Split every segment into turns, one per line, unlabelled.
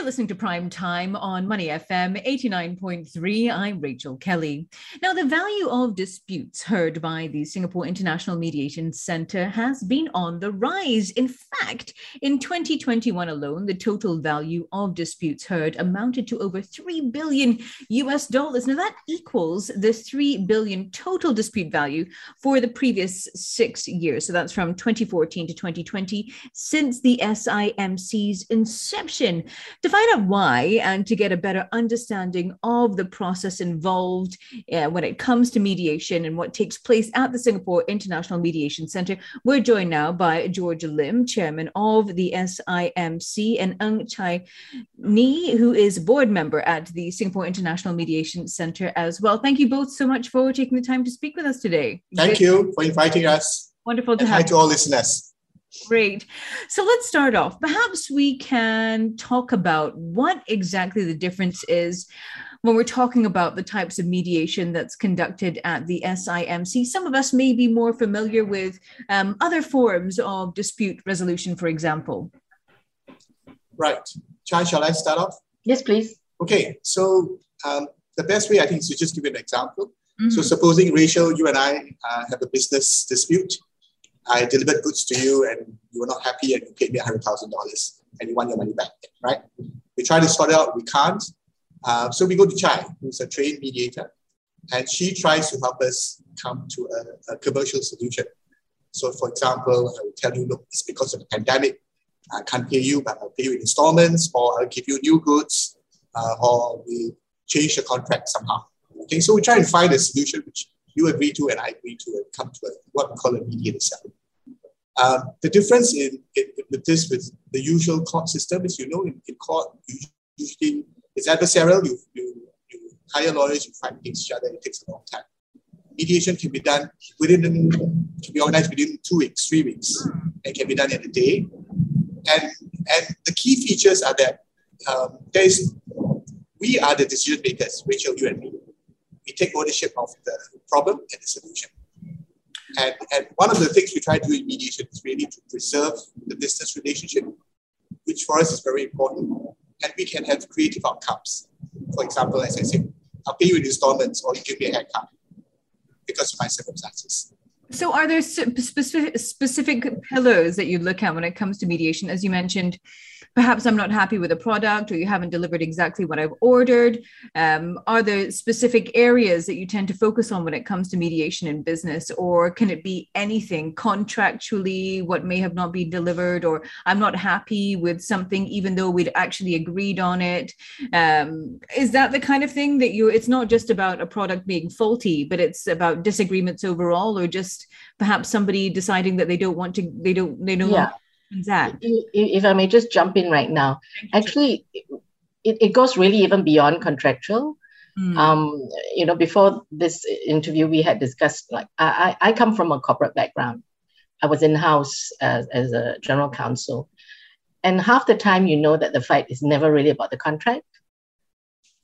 You're listening to Prime Time on Money FM 89.3. I'm Rachel Kelly. Now, the value of disputes heard by the Singapore International Mediation Center has been on the rise. In fact, in 2021 alone, the total value of disputes heard amounted to over 3 billion US dollars. Now, that equals the 3 billion total dispute value for the previous six years. So that's from 2014 to 2020, since the SIMC's inception. To find out why and to get a better understanding of the process involved uh, when it comes to mediation and what takes place at the Singapore International Mediation Center, we're joined now by George Lim, chairman of the SIMC, and Ng Chai Ni, who is board member at the Singapore International Mediation Center as well. Thank you both so much for taking the time to speak with us today.
Thank Good. you for inviting us.
Wonderful to
and
have
hi to all listeners.
Great. So let's start off. Perhaps we can talk about what exactly the difference is when we're talking about the types of mediation that's conducted at the SIMC. Some of us may be more familiar with um, other forms of dispute resolution, for example.
Right. Chai, shall I start off?
Yes, please.
Okay. So um, the best way, I think, is to just give you an example. Mm-hmm. So supposing Rachel, you and I uh, have a business dispute I delivered goods to you and you were not happy and you paid me $100,000 and you want your money back, right? We try to sort it out, we can't. Uh, so we go to Chai, who's a trained mediator, and she tries to help us come to a, a commercial solution. So, for example, I will tell you, look, it's because of the pandemic. I can't pay you, but I'll pay you in installments, or I'll give you new goods, uh, or we change the contract somehow. Okay, so we try and find a solution which you agree to and I agree to and come to a, what we call a mediated settlement. Um, the difference in, in, with this with the usual court system is, you know, in, in court, usually it's adversarial. You, you, you hire lawyers, you fight against each other, it takes a long time. Mediation can be done within, can be organized within two weeks, three weeks, and can be done in a day. And, and the key features are that um, there is, we are the decision makers, Rachel, you and me take ownership of the problem and the solution. And, and one of the things we try to do in mediation is really to preserve the business relationship, which for us is very important. And we can have creative outcomes. For example, as I said, I'll pay you in installments or you give me a haircut because of my circumstances.
So, are there specific specific pillars that you look at when it comes to mediation? As you mentioned, perhaps I'm not happy with a product or you haven't delivered exactly what I've ordered? Um, are there specific areas that you tend to focus on when it comes to mediation in business? Or can it be anything contractually, what may have not been delivered, or I'm not happy with something even though we'd actually agreed on it? Um, is that the kind of thing that you, it's not just about a product being faulty, but it's about disagreements overall, or just perhaps somebody deciding that they don't want to, they don't, they don't yeah?
If I may just jump in right now, actually, it, it goes really even beyond contractual. Mm. Um, you know, before this interview, we had discussed like I, I come from a corporate background. I was in house as, as a general counsel, and half the time you know that the fight is never really about the contract.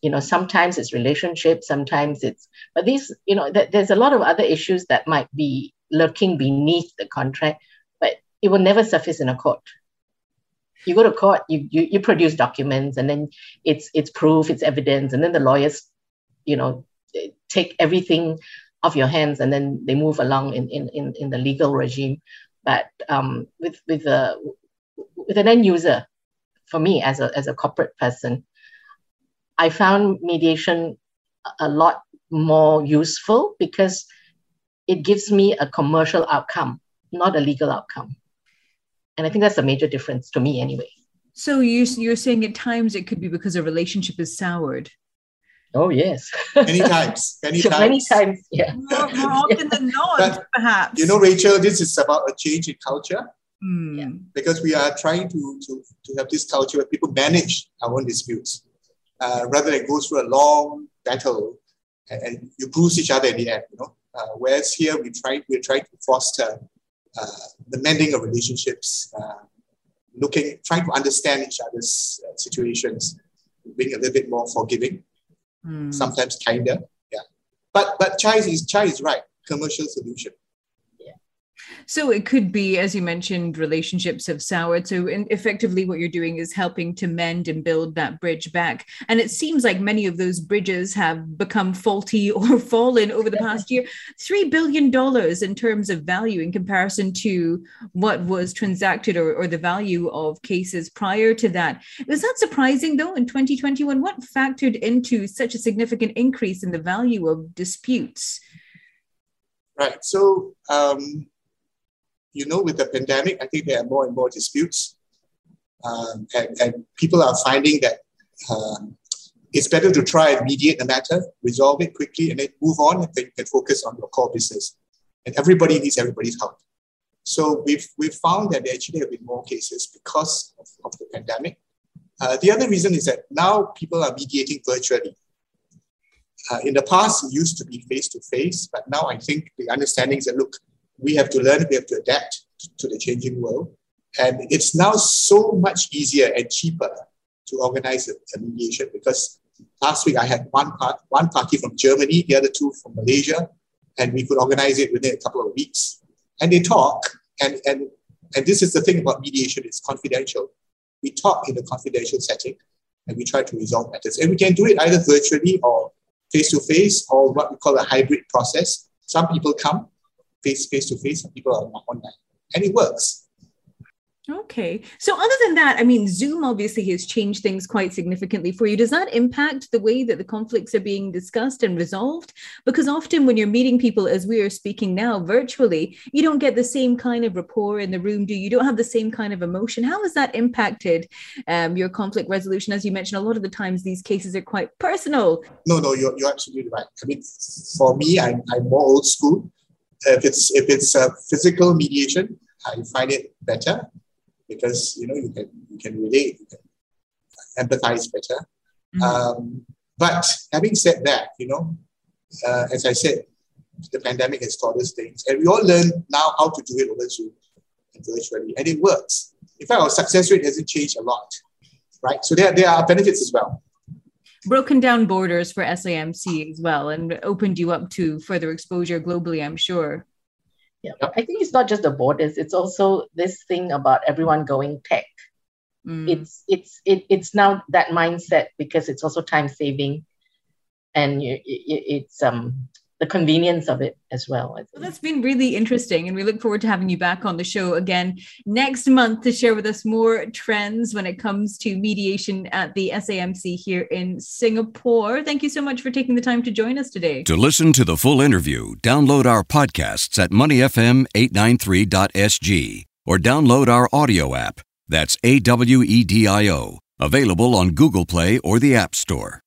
You know, sometimes it's relationship, sometimes it's but these you know th- there's a lot of other issues that might be lurking beneath the contract but it will never surface in a court. You go to court, you, you, you produce documents, and then it's it's proof, it's evidence, and then the lawyers, you know, take everything off your hands, and then they move along in in, in, in the legal regime. But um, with with a with an end user, for me as a as a corporate person, I found mediation a lot more useful because it gives me a commercial outcome, not a legal outcome. And I think that's a major difference to me anyway.
So you're, you're saying at times it could be because a relationship is soured.
Oh yes.
many times. Many times.
Many times. Yeah.
More, more often than not, but, perhaps.
You know, Rachel, this is about a change in culture.
Mm.
Because we are trying to, to, to have this culture where people manage our own disputes uh, rather than go through a long battle and, and, you bruise each other in the end. You know, uh, whereas here we try we're trying to foster uh, the mending of relationships, uh, looking, trying to understand each other's uh, situations, being a little bit more forgiving, mm. sometimes kinder. Yeah, but but Chai is Chai is right. Commercial solution.
So it could be, as you mentioned, relationships have soured. So effectively, what you're doing is helping to mend and build that bridge back. And it seems like many of those bridges have become faulty or fallen over the past year. $3 billion in terms of value in comparison to what was transacted or, or the value of cases prior to that. Is that surprising, though, in 2021? What factored into such a significant increase in the value of disputes?
Right. So, um, you know, with the pandemic, I think there are more and more disputes. Um, and, and, people are finding that uh, it's better to try and mediate the matter, resolve it quickly, and then move on and then you can focus on your core business. And everybody needs everybody's help. So we've, we've found that there actually have been more cases because of, of the pandemic. Uh, the other reason is that now people are mediating virtually. Uh, in the past, it used to be face to face, but now I think the understanding is that look, we have to learn, we have to adapt to the changing world. And it's now so much easier and cheaper to organize a, a mediation because last week I had one, part, one party from Germany, the other two from Malaysia, and we could organize it within a couple of weeks. And they talk, and, and, and this is the thing about mediation, it's confidential. We talk in a confidential setting and we try to resolve matters. And we can do it either virtually or face to face or what we call a hybrid process. Some people come, face face to face and people are online and it works
Okay. So, other than that, I mean, Zoom obviously has changed things quite significantly for you. Does that impact the way that the conflicts are being discussed and resolved? Because often when you're meeting people, as we are speaking now virtually, you don't get the same kind of rapport in the room, do you? you don't have the same kind of emotion. How has that impacted um, your conflict resolution? As you mentioned, a lot of the times these cases are quite personal.
No, no, you're, you're absolutely right. I mean, for me, I'm, I'm more old school if it's if it's a physical mediation, I find it better because you know you can you can relate, you can empathize better. Mm-hmm. Um, but having said that, you know, uh, as I said, the pandemic has taught us things, and we all learn now how to do it over Zoom and virtually, and it works. In fact, our success rate hasn't changed a lot, right? So there, there are benefits as well
broken down borders for SIMC as well and opened you up to further exposure globally, I'm sure.
Yeah, I think it's not just the borders, it's also this thing about everyone going tech. Mm. It's it's it, it's now that mindset because it's also time saving and it, it's um the convenience of it as well. well.
That's been really interesting. And we look forward to having you back on the show again next month to share with us more trends when it comes to mediation at the SIMC here in Singapore. Thank you so much for taking the time to join us today.
To listen to the full interview, download our podcasts at moneyfm893.sg or download our audio app. That's A W E D I O, available on Google Play or the App Store.